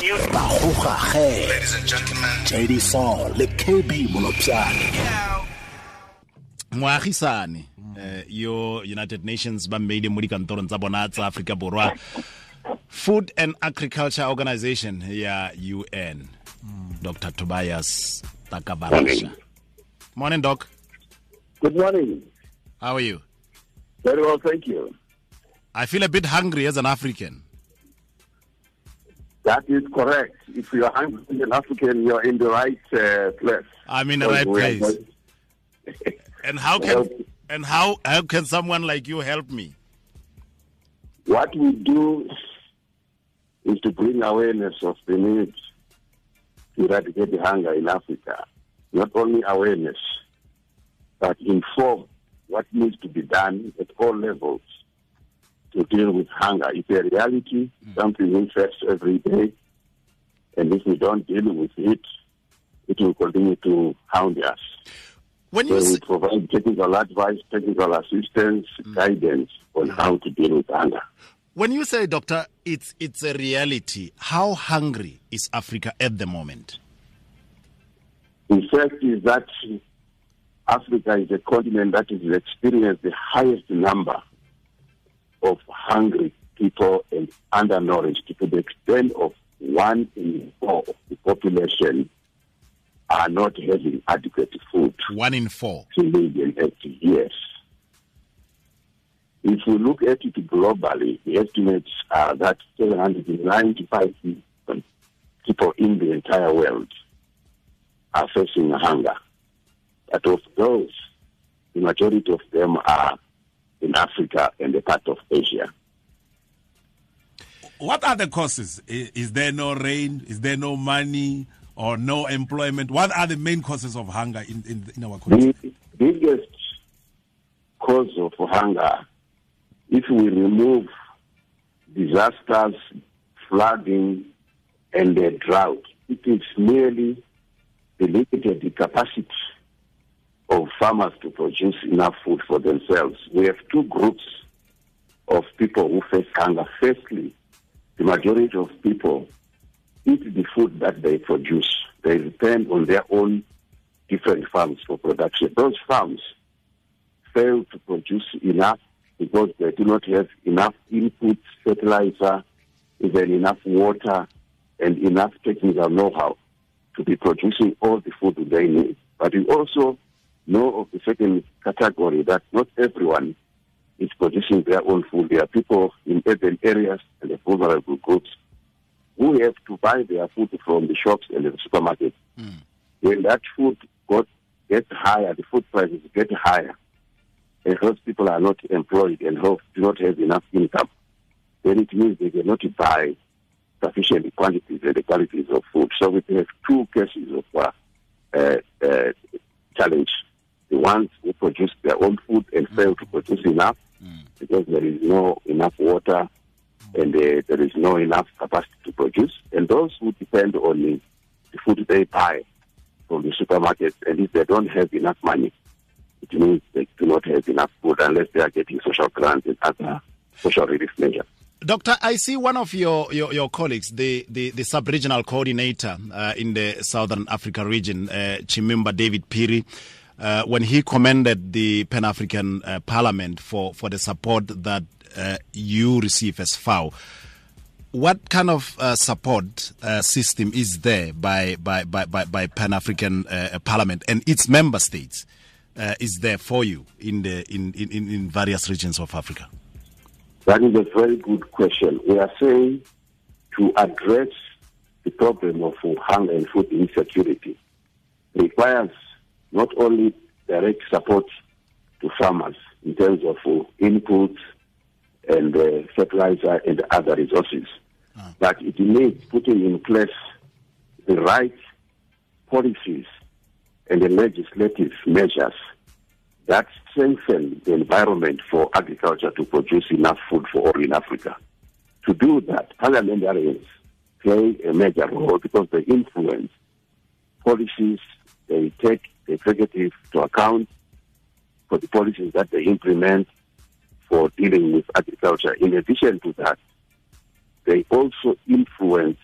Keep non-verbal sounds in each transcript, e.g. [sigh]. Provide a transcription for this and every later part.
bagogage Ladies and gentlemen, jadison le kb molopšane moagisane eh yo united nations ba mmeile mo dikantorong tsa bona tsa aforika borwa. Food and agriculture organization ya un dr tobias Takavarasha morning doc. Good morning. how are you? Very well, thank you. i feel a bit hungry as an african That is correct. If you are hungry as an African, you're in the right uh, place. i'm in the right place [laughs] and how can and how how can someone like you help me What we do is to bring awareness of the need to eradicate the hunger in Africa. Not only awareness, but inform what needs to be done at all levels to deal with hunger. It's a reality, mm. something we face every day. And if we don't deal with it, it will continue to hound us. when So we provide technical advice, technical assistance, mm. guidance on mm. how to deal with hunger. when you say doctor it's it's a reality how hungry is africa at the moment The fact is that Africa is a continent that has experienced the highest number of hungry people and undernourished to the extent of one in four of the population are not having adequate food one in four to live in 80 years. If we look at it globally, the estimates are that 795 million people in the entire world are facing hunger. But of those, the majority of them are in Africa and a part of Asia. What are the causes? Is there no rain? Is there no money or no employment? What are the main causes of hunger in, in, in our country? The biggest cause of hunger, if we remove disasters, flooding, and the drought, it is merely the limited capacity of farmers to produce enough food for themselves. We have two groups of people who face hunger. Firstly, the majority of people eat the food that they produce. They depend on their own different farms for production. Those farms fail to produce enough because they do not have enough inputs, fertilizer, even enough water, and enough technical know-how to be producing all the food they need. But we also know of the second category that not everyone is producing their own food. There are people in urban areas and the vulnerable groups who have to buy their food from the shops and the supermarkets. When that food got, gets higher, the food prices get higher, and those people are not employed and do not have enough income, then it means they cannot buy sufficient quantities and the qualities of food. So we have two cases of uh, uh, uh, challenge. The ones who produce their own food and fail to produce enough because there is no enough water and uh, there is no enough capacity to produce. And those who depend on the, the food they buy from the supermarkets, and if they don't have enough money, it means they do not have enough food unless they are getting social grants and other social relief measures. Doctor, I see one of your, your, your colleagues, the, the, the sub-regional coordinator uh, in the Southern Africa region, uh, Chimimba David Phiri, uh, when he commended the Pan-African uh, Parliament for, for the support that uh, you receive as FAO. What kind of uh, support uh, system is there by, by, by, by, by Pan-African uh, Parliament and its member states is there for you in, the, in, in, in various regions of Africa? That is a very good question. We are saying to address the problem of hunger and food insecurity requires not only direct support to farmers in terms of uh, inputs and uh, fertilizer and other resources, but it needs putting in place the right policies and the legislative measures that strengthen the environment for agriculture to produce enough food for all in Africa. To do that, parliamentarians play a major role because they influence policies, they take the executive to account for the policies that they implement for dealing with agriculture. In addition to that, they also influence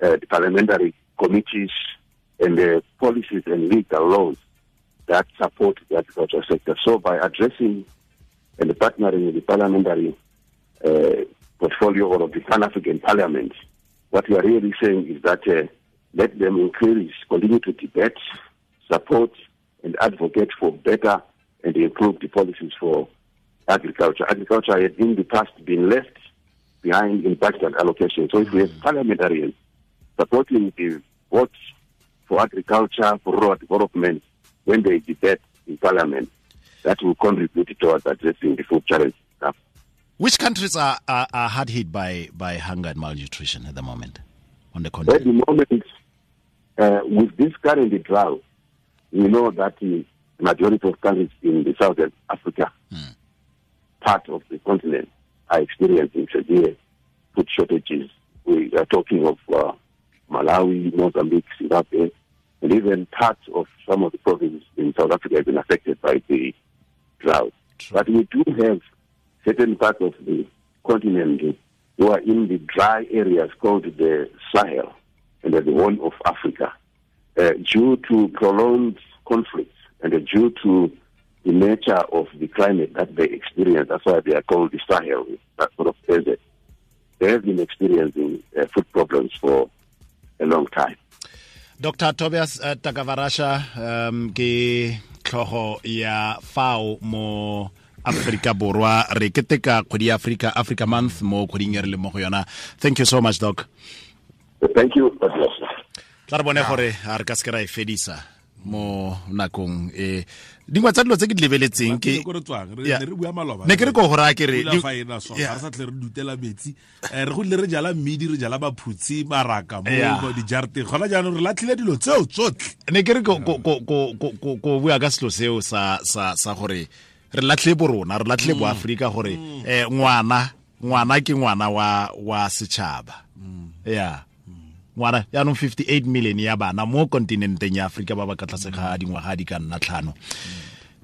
uh, the parliamentary committees and the policies and legal laws that support the agriculture sector. So by addressing and partnering with the parliamentary uh, portfolio or of the Pan-African Parliament, what we are really saying is that uh, let them increase, continue to debate, support, and advocate for better and improved policies for agriculture. Agriculture has in the past been left behind in budget allocation. So if we have parliamentarians supporting the votes for agriculture, for rural development, when they debate in parliament, that will contribute towards addressing the food challenge. Which countries are, are, are hard hit by, by hunger and malnutrition at the moment on the continent? At the moment, uh, with this current drought, we know that the majority of countries in the southern Africa, part of the continent, are experiencing severe food shortages. We are talking of uh, Malawi, Mozambique, Zimbabwe, and even parts of some of the provinces in South Africa have been affected by the drought. But we do have certain parts of the continent who are in the dry areas called the Sahel and the Horn of Africa. Uh, due to prolonged conflicts and uh, due to the nature of the climate that they experience, that's why they are called the Sahel, that sort of desert. They have been experiencing uh, food problems for a long time. Dr. Tobias uh, Takavarasha um, ke tlhogo ya FAO mo Africa Borwa re keteka kgwedi ya Africa Africa Month mo kgweding e re le mo go yona. Thank you so much doc. Thank you. Tla re bone gore a re ka se ke ra e fedisa mo nakong e. Dingwe tsa dilo tse ke di lebeletseng ke Yeah. ne ke re ko gore a ke re ga re sa tle re dutela metsi. Re go godile re jala mmidi re jala baphutsi maraka mo Yeah. dijareteng gona jaanong re latlhile dilo tseo tsotlhe. Ne ke re ko bua ka selo seo sa gore re latlhile bo rona re latlhile bo Afrika gore eh ngwana ngwana ke ngwana wa wa setšhaba. Ya ngwana yaanong 58 million ya bana mo kontinenteng ya aforika ba ba ka tlase ga dingwaga di ka nna tlhano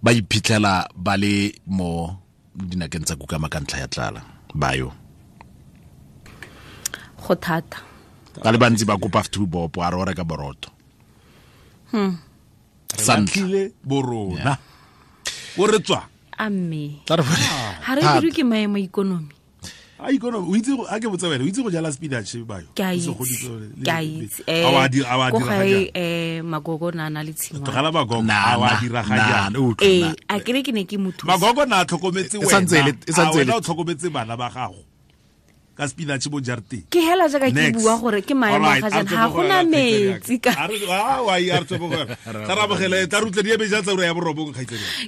ba iphitlhela ba le mo dinakeng tsa kukama ka ntlha ya tlala. Bayo. Go thata. Ka le bantsi ba kopa two bopo a re o reka boroto re Sa ntlha. latlhile borona o re tswa. A mme re ga re dirwe ke maemo ikonomi a ikono o itse a ke botsa wena o itse go jala spinach bayo? Ke a itse a wa di a wa eh, eh magogo na na le tshimo to gala magogo. A wa di ga ja o tlo eh a kere ke ne ke motho magogo na tlhokometse wena e santse e le e santse e le bana ba gago ka spinach bo jarteng ke hela ja ka ke bua gore ke maemo ga jana ga gona metsi ka. a wa ya re tsoboga tsara bogele tsa rutle di e beja tsa ura ya borobong khaitseng